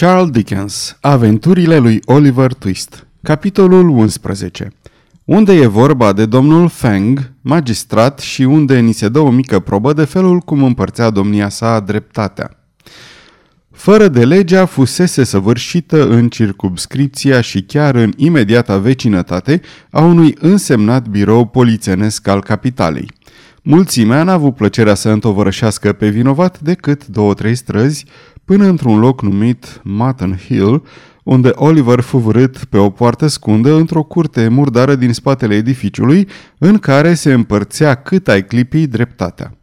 Charles Dickens Aventurile lui Oliver Twist Capitolul 11 Unde e vorba de domnul Fang, magistrat și unde ni se dă o mică probă de felul cum împărțea domnia sa dreptatea. Fără de legea fusese săvârșită în circumscripția și chiar în imediata vecinătate a unui însemnat birou polițenesc al capitalei. Mulțimea n-a avut plăcerea să întovărășească pe vinovat decât două-trei străzi, până într-un loc numit Mutton Hill, unde Oliver fu vărât pe o poartă scundă într-o curte murdară din spatele edificiului, în care se împărțea cât ai clipii dreptatea.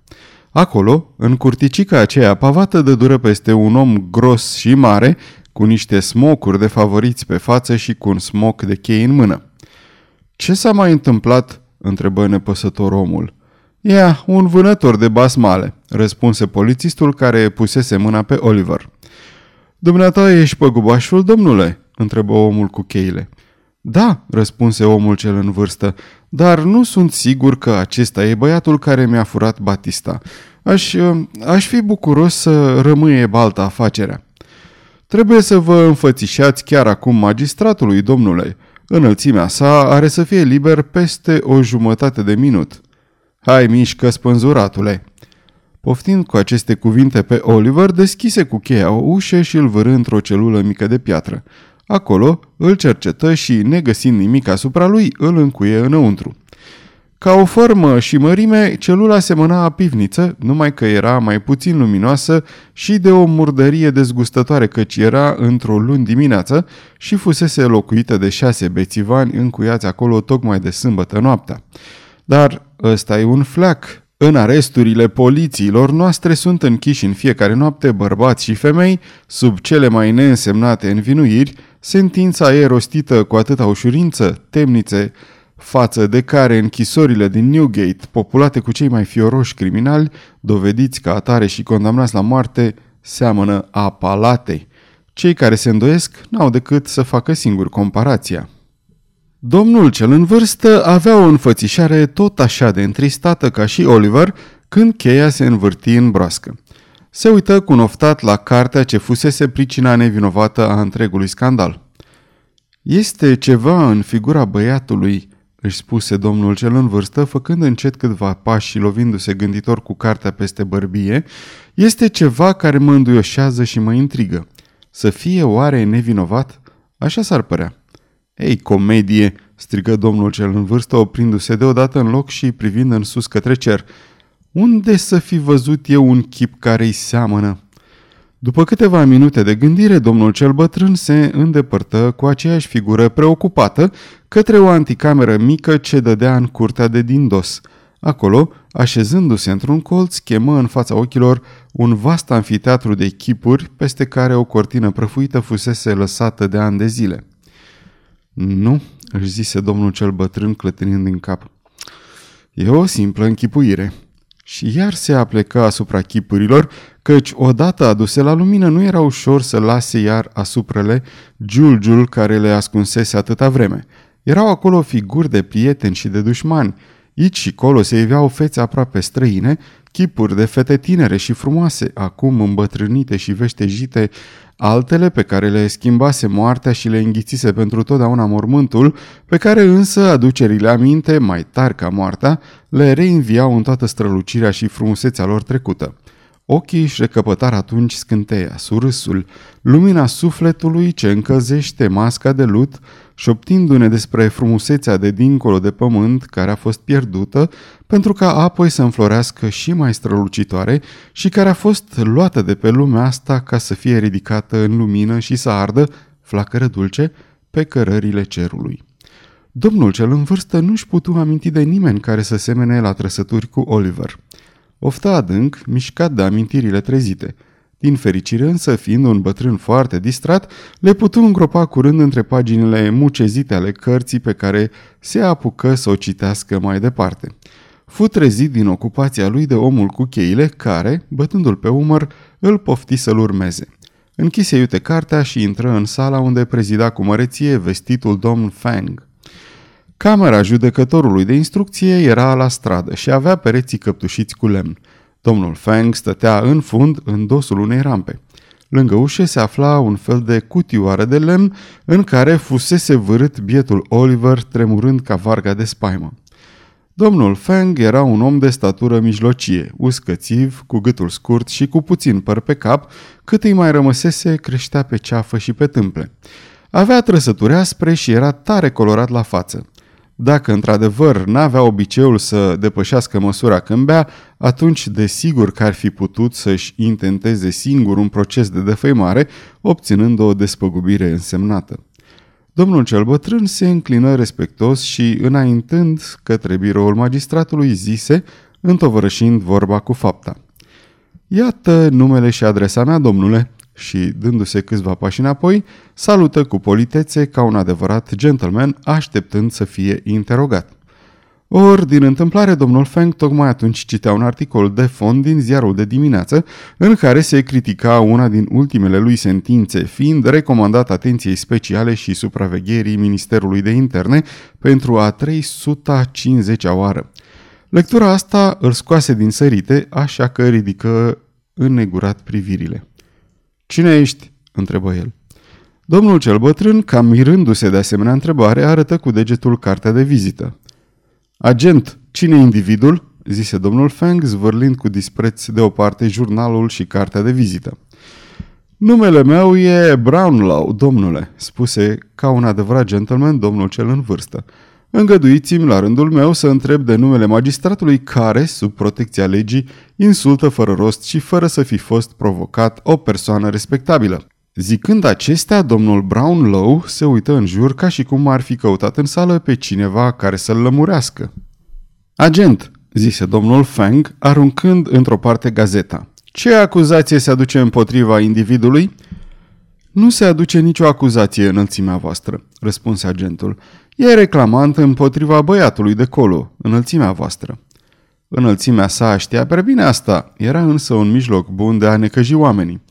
Acolo, în curticica aceea pavată de dură peste un om gros și mare, cu niște smocuri de favoriți pe față și cu un smoc de chei în mână. Ce s-a mai întâmplat?" întrebă nepăsător omul. Ia, un vânător de basmale, răspunse polițistul care pusese mâna pe Oliver. Dumneata ești păgubașul, domnule?" întrebă omul cu cheile. Da, răspunse omul cel în vârstă, dar nu sunt sigur că acesta e băiatul care mi-a furat Batista. Aș, aș fi bucuros să rămâie balta afacerea. Trebuie să vă înfățișați chiar acum magistratului, domnule. Înălțimea sa are să fie liber peste o jumătate de minut. Hai, mișcă, spânzuratule!" Poftind cu aceste cuvinte pe Oliver, deschise cu cheia o ușă și îl vără într-o celulă mică de piatră. Acolo îl cercetă și, negăsind nimic asupra lui, îl încuie înăuntru. Ca o formă și mărime, celula semăna a pivniță, numai că era mai puțin luminoasă și de o murdărie dezgustătoare căci era într-o luni dimineață și fusese locuită de șase bețivani încuiați acolo tocmai de sâmbătă noaptea. Dar ăsta e un fleac. În aresturile polițiilor noastre sunt închiși în fiecare noapte bărbați și femei sub cele mai neînsemnate învinuiri, sentința e rostită cu atâta ușurință, temnițe, față de care închisorile din Newgate, populate cu cei mai fioroși criminali, dovediți ca atare și condamnați la moarte, seamănă a palatei. Cei care se îndoiesc n-au decât să facă singur comparația. Domnul cel în vârstă avea o înfățișare tot așa de întristată ca și Oliver când cheia se învârti în broască. Se uită cu oftat la cartea ce fusese pricina nevinovată a întregului scandal. Este ceva în figura băiatului, își spuse domnul cel în vârstă, făcând încet câțiva pași și lovindu-se gânditor cu cartea peste bărbie, este ceva care mă înduioșează și mă intrigă. Să fie oare nevinovat? Așa s-ar părea. Ei, comedie!" strigă domnul cel în vârstă, oprindu-se deodată în loc și privind în sus către cer. Unde să fi văzut eu un chip care-i seamănă?" După câteva minute de gândire, domnul cel bătrân se îndepărtă cu aceeași figură preocupată către o anticameră mică ce dădea în curtea de dindos. Acolo, așezându-se într-un colț, chemă în fața ochilor un vast anfiteatru de chipuri peste care o cortină prăfuită fusese lăsată de ani de zile. Nu, își zise domnul cel bătrân clătinind din cap. E o simplă închipuire. Și iar se aplecă asupra chipurilor, căci odată aduse la lumină nu era ușor să lase iar asuprele giulgiul care le ascunsese atâta vreme. Erau acolo figuri de prieteni și de dușmani. Aici și colo se iveau fețe aproape străine, chipuri de fete tinere și frumoase, acum îmbătrânite și veștejite, altele pe care le schimbase moartea și le înghițise pentru totdeauna mormântul, pe care însă aducerile aminte, mai tari ca moartea, le reinviau în toată strălucirea și frumusețea lor trecută. Ochii își recăpătar atunci scânteia, surâsul, lumina sufletului ce încălzește masca de lut, șoptindu-ne despre frumusețea de dincolo de pământ care a fost pierdută, pentru ca apoi să înflorească și mai strălucitoare și care a fost luată de pe lumea asta ca să fie ridicată în lumină și să ardă, flacără dulce, pe cărările cerului. Domnul cel în vârstă nu-și putu aminti de nimeni care să semene la trăsături cu Oliver. Oftă adânc, mișcat de amintirile trezite. Din fericire însă, fiind un bătrân foarte distrat, le putu îngropa curând între paginile mucezite ale cărții pe care se apucă să o citească mai departe. Fu trezit din ocupația lui de omul cu cheile care, bătându-l pe umăr, îl pofti să-l urmeze. Închise iute cartea și intră în sala unde prezida cu măreție vestitul domn Fang. Camera judecătorului de instrucție era la stradă și avea pereții căptușiți cu lemn. Domnul Fang stătea în fund în dosul unei rampe. Lângă ușă se afla un fel de cutioară de lemn în care fusese vârât bietul Oliver tremurând ca varga de spaimă. Domnul Feng era un om de statură mijlocie, uscățiv, cu gâtul scurt și cu puțin păr pe cap, cât îi mai rămăsese creștea pe ceafă și pe tâmple. Avea trăsături aspre și era tare colorat la față. Dacă într-adevăr n-avea obiceiul să depășească măsura când bea, atunci desigur că ar fi putut să-și intenteze singur un proces de defăimare, obținând o despăgubire însemnată. Domnul cel bătrân se înclină respectos și, înaintând către biroul magistratului, zise, întovărășind vorba cu fapta. Iată numele și adresa mea, domnule, și, dându-se câțiva pași înapoi, salută cu politețe ca un adevărat gentleman, așteptând să fie interogat. Ori, din întâmplare, domnul Feng tocmai atunci citea un articol de fond din ziarul de dimineață, în care se critica una din ultimele lui sentințe, fiind recomandat atenției speciale și supravegherii Ministerului de Interne pentru a 350-a oară. Lectura asta îl scoase din sărite, așa că ridică înnegurat privirile. Cine ești?" întrebă el. Domnul cel bătrân, cam mirându-se de asemenea întrebare, arătă cu degetul cartea de vizită. Agent, cine e individul?" zise domnul Feng, zvârlind cu dispreț de o parte jurnalul și cartea de vizită. Numele meu e Brownlow, domnule," spuse ca un adevărat gentleman domnul cel în vârstă. Îngăduiți-mi la rândul meu să întreb de numele magistratului care, sub protecția legii, insultă fără rost și fără să fi fost provocat o persoană respectabilă. Zicând acestea, domnul Brownlow se uită în jur ca și cum ar fi căutat în sală pe cineva care să-l lămurească. Agent, zise domnul Fang, aruncând într-o parte gazeta. Ce acuzație se aduce împotriva individului? Nu se aduce nicio acuzație înălțimea voastră, răspunse agentul. E reclamant împotriva băiatului de colo, înălțimea voastră. Înălțimea sa știa prea bine asta, era însă un mijloc bun de a necăji oamenii.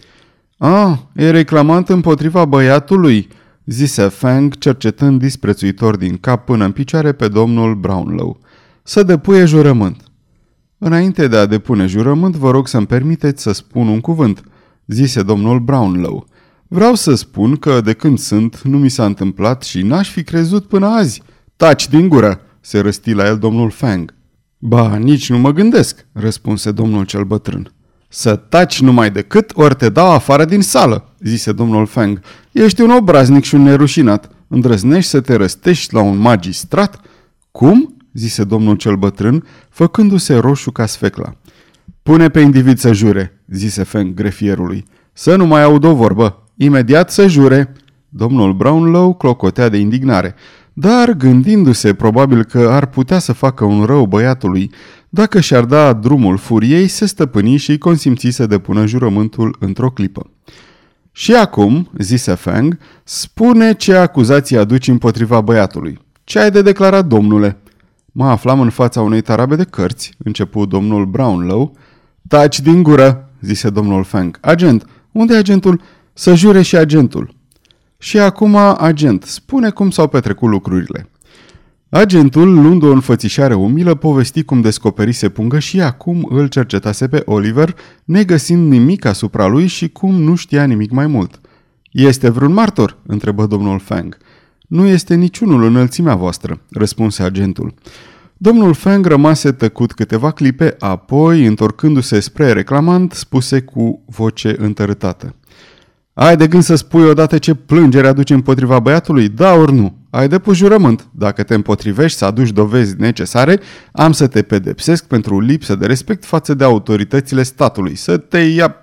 Ah, e reclamant împotriva băiatului?" zise Fang, cercetând disprețuitor din cap până în picioare pe domnul Brownlow. Să depuie jurământ. Înainte de a depune jurământ, vă rog să-mi permiteți să spun un cuvânt, zise domnul Brownlow. Vreau să spun că de când sunt nu mi s-a întâmplat și n-aș fi crezut până azi. Taci din gură, se răsti la el domnul Fang. Ba, nici nu mă gândesc, răspunse domnul cel bătrân. Să taci numai decât, ori te dau afară din sală, zise domnul Fang. Ești un obraznic și un nerușinat. Îndrăznești să te răstești la un magistrat? Cum? zise domnul cel bătrân, făcându-se roșu ca sfecla. Pune pe individ să jure, zise Fang grefierului. Să nu mai aud o vorbă. Imediat să jure. Domnul Brownlow clocotea de indignare, dar gândindu-se probabil că ar putea să facă un rău băiatului, dacă și-ar da drumul furiei, se stăpâni și consimți să depună jurământul într-o clipă. Și acum, zise Fang, spune ce acuzații aduci împotriva băiatului. Ce ai de declarat, domnule? Mă aflam în fața unei tarabe de cărți, începu domnul Brownlow. Taci din gură, zise domnul Fang. Agent, unde e agentul? Să jure și agentul. Și acum, agent, spune cum s-au petrecut lucrurile. Agentul, luând o înfățișare umilă, povesti cum descoperise pungă și acum îl cercetase pe Oliver, negăsind nimic asupra lui și cum nu știa nimic mai mult. Este vreun martor?" întrebă domnul Fang. Nu este niciunul înălțimea voastră," răspunse agentul. Domnul Fang rămase tăcut câteva clipe, apoi, întorcându-se spre reclamant, spuse cu voce întărâtată. Ai de gând să spui odată ce plângere aduce împotriva băiatului? Da ori nu? Ai depus jurământ. Dacă te împotrivești să aduci dovezi necesare, am să te pedepsesc pentru lipsă de respect față de autoritățile statului. Să te ia...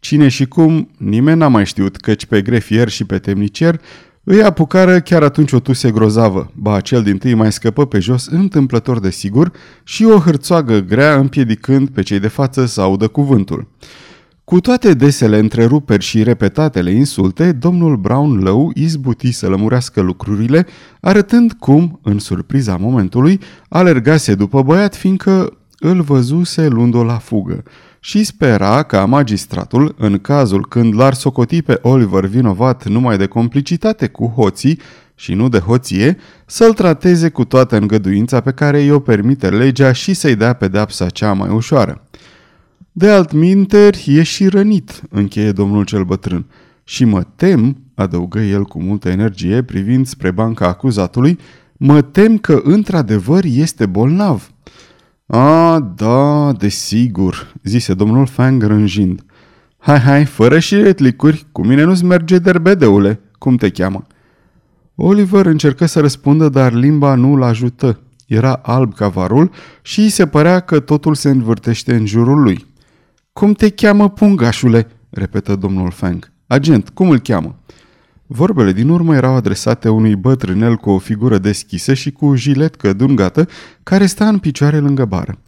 Cine și cum, nimeni n-a mai știut, căci pe grefier și pe temnicier îi apucară chiar atunci o tuse grozavă, ba cel din tâi mai scăpă pe jos întâmplător de sigur și o hârțoagă grea împiedicând pe cei de față să audă cuvântul. Cu toate desele întreruperi și repetatele insulte, domnul Brownlow izbuti să lămurească lucrurile, arătând cum, în surpriza momentului, alergase după băiat fiindcă îl văzuse luând-o la fugă și spera ca magistratul, în cazul când l-ar socoti pe Oliver vinovat numai de complicitate cu hoții și nu de hoție, să-l trateze cu toată îngăduința pe care i-o permite legea și să-i dea pedepsa cea mai ușoară. De altminteri, e și rănit, încheie domnul cel bătrân. Și mă tem, adăugă el cu multă energie privind spre banca acuzatului, mă tem că într-adevăr este bolnav. A, da, desigur, zise domnul Fang rânjind. Hai, hai, fără și retlicuri, cu mine nu-ți merge derbedeule, cum te cheamă? Oliver încercă să răspundă, dar limba nu l ajută. Era alb ca varul și îi se părea că totul se învârtește în jurul lui. Cum te cheamă, pungașule?" repetă domnul Fang. Agent, cum îl cheamă?" Vorbele din urmă erau adresate unui bătrânel cu o figură deschisă și cu jiletcă dungată, care sta în picioare lângă bară.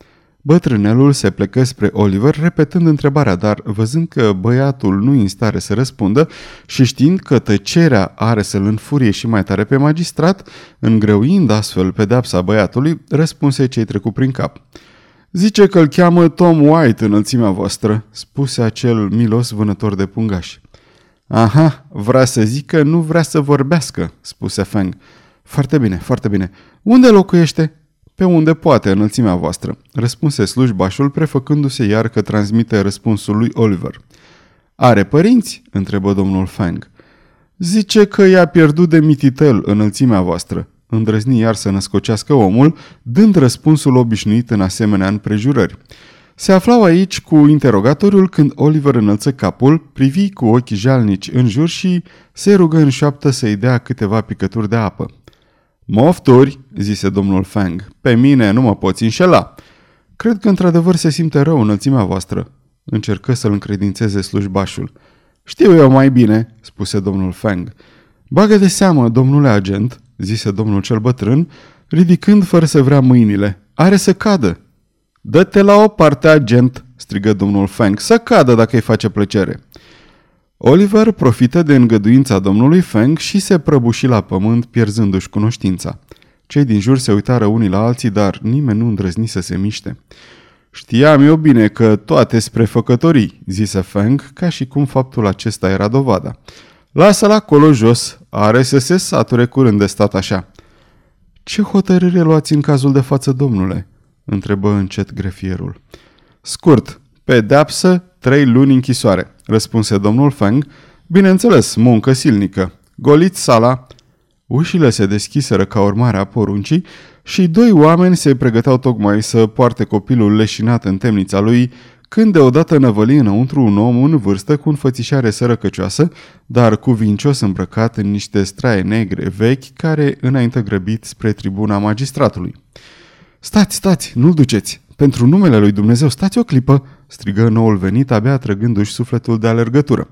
Bătrânelul se plecă spre Oliver repetând întrebarea, dar văzând că băiatul nu în stare să răspundă și știind că tăcerea are să-l înfurie și mai tare pe magistrat, îngreuind astfel pedepsa băiatului, răspunse cei trecut prin cap. Zice că îl cheamă Tom White înălțimea voastră, spuse acel milos vânător de pungași. Aha, vrea să zică nu vrea să vorbească, spuse Fang. Foarte bine, foarte bine. Unde locuiește? Pe unde poate, înălțimea voastră, răspunse slujbașul, prefăcându-se iar că transmite răspunsul lui Oliver. Are părinți? întrebă domnul Fang. Zice că i-a pierdut de mititel înălțimea voastră, îndrăzni iar să născocească omul, dând răspunsul obișnuit în asemenea împrejurări. Se aflau aici cu interogatoriul când Oliver înălță capul, privi cu ochii jalnici în jur și se rugă în șoaptă să-i dea câteva picături de apă. Mofturi, zise domnul Fang, pe mine nu mă poți înșela. Cred că într-adevăr se simte rău înălțimea voastră. Încercă să-l încredințeze slujbașul. Știu eu mai bine, spuse domnul Fang. Bagă de seamă, domnule agent, zise domnul cel bătrân, ridicând fără să vrea mâinile. Are să cadă. Dă-te la o parte, agent, strigă domnul Fang, să cadă dacă îi face plăcere. Oliver profită de îngăduința domnului Feng și se prăbuși la pământ, pierzându-și cunoștința. Cei din jur se uitară unii la alții, dar nimeni nu îndrăzni să se miște. Știam eu bine că toate spre făcătorii, zise Feng, ca și cum faptul acesta era dovada. Lasă-l acolo jos, are să se sature curând de stat așa. Ce hotărâre luați în cazul de față, domnule?" întrebă încet grefierul. Scurt, pedeapsă, trei luni închisoare răspunse domnul Feng. Bineînțeles, muncă silnică. Goliți sala. Ușile se deschiseră ca urmare a poruncii și doi oameni se pregăteau tocmai să poarte copilul leșinat în temnița lui, când deodată năvăli înăuntru un om în vârstă cu înfățișare sărăcăcioasă, dar cuvincios îmbrăcat în niște straie negre vechi care înainte grăbit spre tribuna magistratului. Stați, stați, nu-l duceți! Pentru numele lui Dumnezeu, stați o clipă!" strigă noul venit, abia trăgându-și sufletul de alergătură.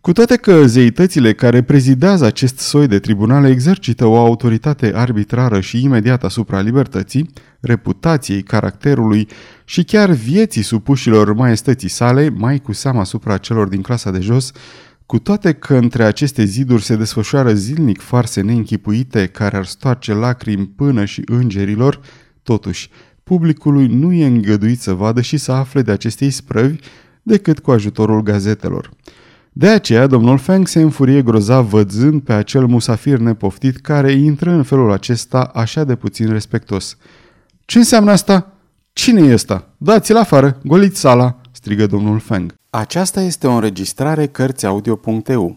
Cu toate că zeitățile care prezidează acest soi de tribunale exercită o autoritate arbitrară și imediată asupra libertății, reputației, caracterului și chiar vieții supușilor maestății sale, mai cu seama asupra celor din clasa de jos, cu toate că între aceste ziduri se desfășoară zilnic farse neînchipuite care ar stoarce lacrimi până și îngerilor, totuși, publicului nu e îngăduit să vadă și să afle de aceste isprăvi decât cu ajutorul gazetelor. De aceea, domnul Feng se înfurie grozav văzând pe acel musafir nepoftit care intră în felul acesta așa de puțin respectos. Ce înseamnă asta? Cine e ăsta? Dați-l afară, goliți sala!" strigă domnul Feng. Aceasta este o înregistrare Cărțiaudio.eu.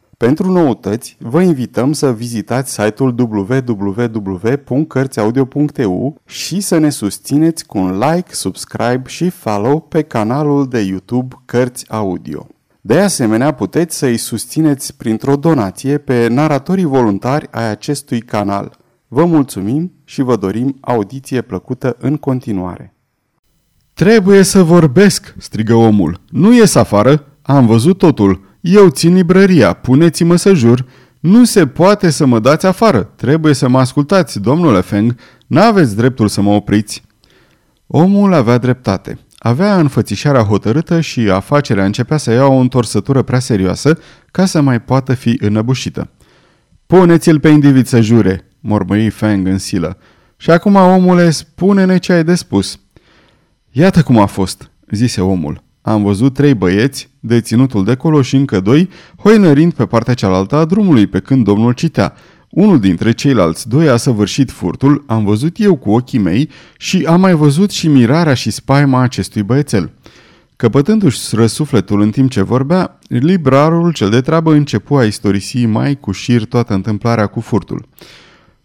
Pentru noutăți, vă invităm să vizitați site-ul www.cărțiaudio.eu și să ne susțineți cu un like, subscribe și follow pe canalul de YouTube Cărți Audio. De asemenea, puteți să-i susțineți printr-o donație pe naratorii voluntari ai acestui canal. Vă mulțumim și vă dorim audiție plăcută în continuare. Trebuie să vorbesc, strigă omul. Nu ies afară, am văzut totul. Eu țin librăria, puneți-mă să jur. Nu se poate să mă dați afară. Trebuie să mă ascultați, domnule Feng. N-aveți dreptul să mă opriți. Omul avea dreptate. Avea înfățișarea hotărâtă și afacerea începea să ia o întorsătură prea serioasă ca să mai poată fi înăbușită. Puneți-l pe individ să jure, mormăi Fang în silă. Și acum, omule, spune-ne ce ai de spus. Iată cum a fost, zise omul. Am văzut trei băieți, deținutul de colo și încă doi, hoinărind pe partea cealaltă a drumului pe când domnul citea. Unul dintre ceilalți doi a săvârșit furtul, am văzut eu cu ochii mei și am mai văzut și mirarea și spaima acestui băiețel. Căpătându-și răsufletul în timp ce vorbea, librarul cel de treabă începu a istorisi mai cu șir toată întâmplarea cu furtul.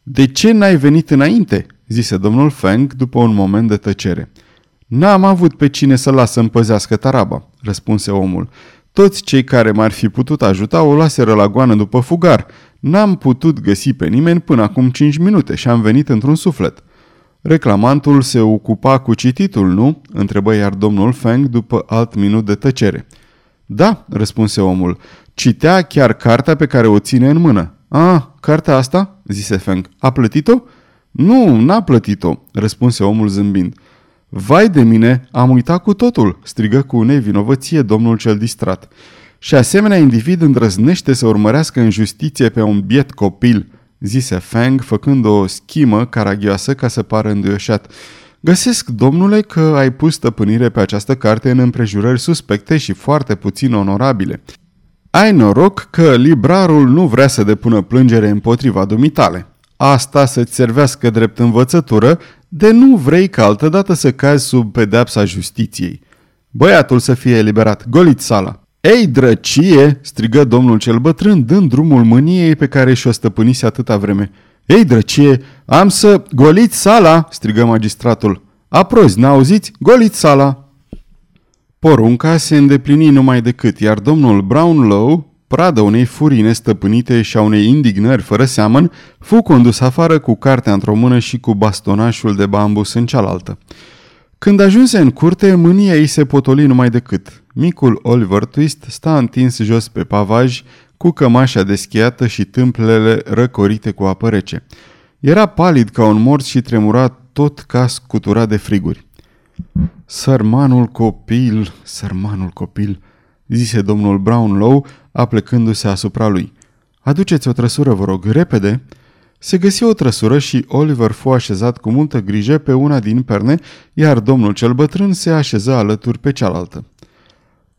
De ce n-ai venit înainte?" zise domnul Feng după un moment de tăcere. N-am avut pe cine să lasă împăzească taraba," răspunse omul. Toți cei care m-ar fi putut ajuta o laseră la goană după fugar. N-am putut găsi pe nimeni până acum cinci minute și am venit într-un suflet." Reclamantul se ocupa cu cititul, nu?" întrebă iar domnul Feng după alt minut de tăcere. Da," răspunse omul. Citea chiar cartea pe care o ține în mână. Ah, cartea asta?" zise Feng. A plătit-o?" Nu, n-a plătit-o," răspunse omul zâmbind. Vai de mine, am uitat cu totul!" strigă cu nevinovăție domnul cel distrat. Și asemenea individ îndrăznește să urmărească în justiție pe un biet copil, zise Fang, făcând o schimă caragioasă ca să pară înduioșat. Găsesc, domnule, că ai pus stăpânire pe această carte în împrejurări suspecte și foarte puțin onorabile. Ai noroc că librarul nu vrea să depună plângere împotriva dumitale. Asta să-ți servească drept învățătură de nu vrei ca altădată să cazi sub pedeapsa justiției. Băiatul să fie eliberat, golit sala. Ei, drăcie!" strigă domnul cel bătrân, dând drumul mâniei pe care și-o stăpânise atâta vreme. Ei, drăcie, am să... Goliți sala!" strigă magistratul. Aprozi, n-auziți? Goliți sala!" Porunca se îndeplini numai decât, iar domnul Brownlow, pradă unei furii nestăpânite și a unei indignări fără seamăn, fu condus afară cu cartea într-o mână și cu bastonașul de bambus în cealaltă. Când ajunse în curte, mânia ei se potoli numai decât. Micul Oliver Twist sta întins jos pe pavaj, cu cămașa deschiată și tâmplele răcorite cu apă rece. Era palid ca un mort și tremura tot ca scuturat de friguri. Sărmanul copil, sărmanul copil, zise domnul Brownlow, aplecându-se asupra lui. Aduceți o trăsură, vă rog, repede!" Se găsi o trăsură și Oliver fu așezat cu multă grijă pe una din perne, iar domnul cel bătrân se așeză alături pe cealaltă.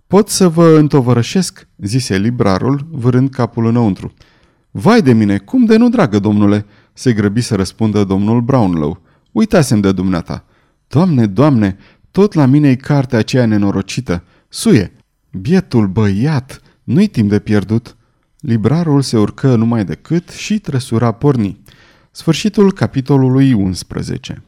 Pot să vă întovărășesc?" zise librarul, vârând capul înăuntru. Vai de mine, cum de nu, dragă domnule?" se grăbi să răspundă domnul Brownlow. Uitasem de dumneata." Doamne, doamne, tot la mine e cartea aceea nenorocită. Suie, bietul băiat, nu-i timp de pierdut." Librarul se urcă numai decât și trăsura porni. Sfârșitul capitolului 11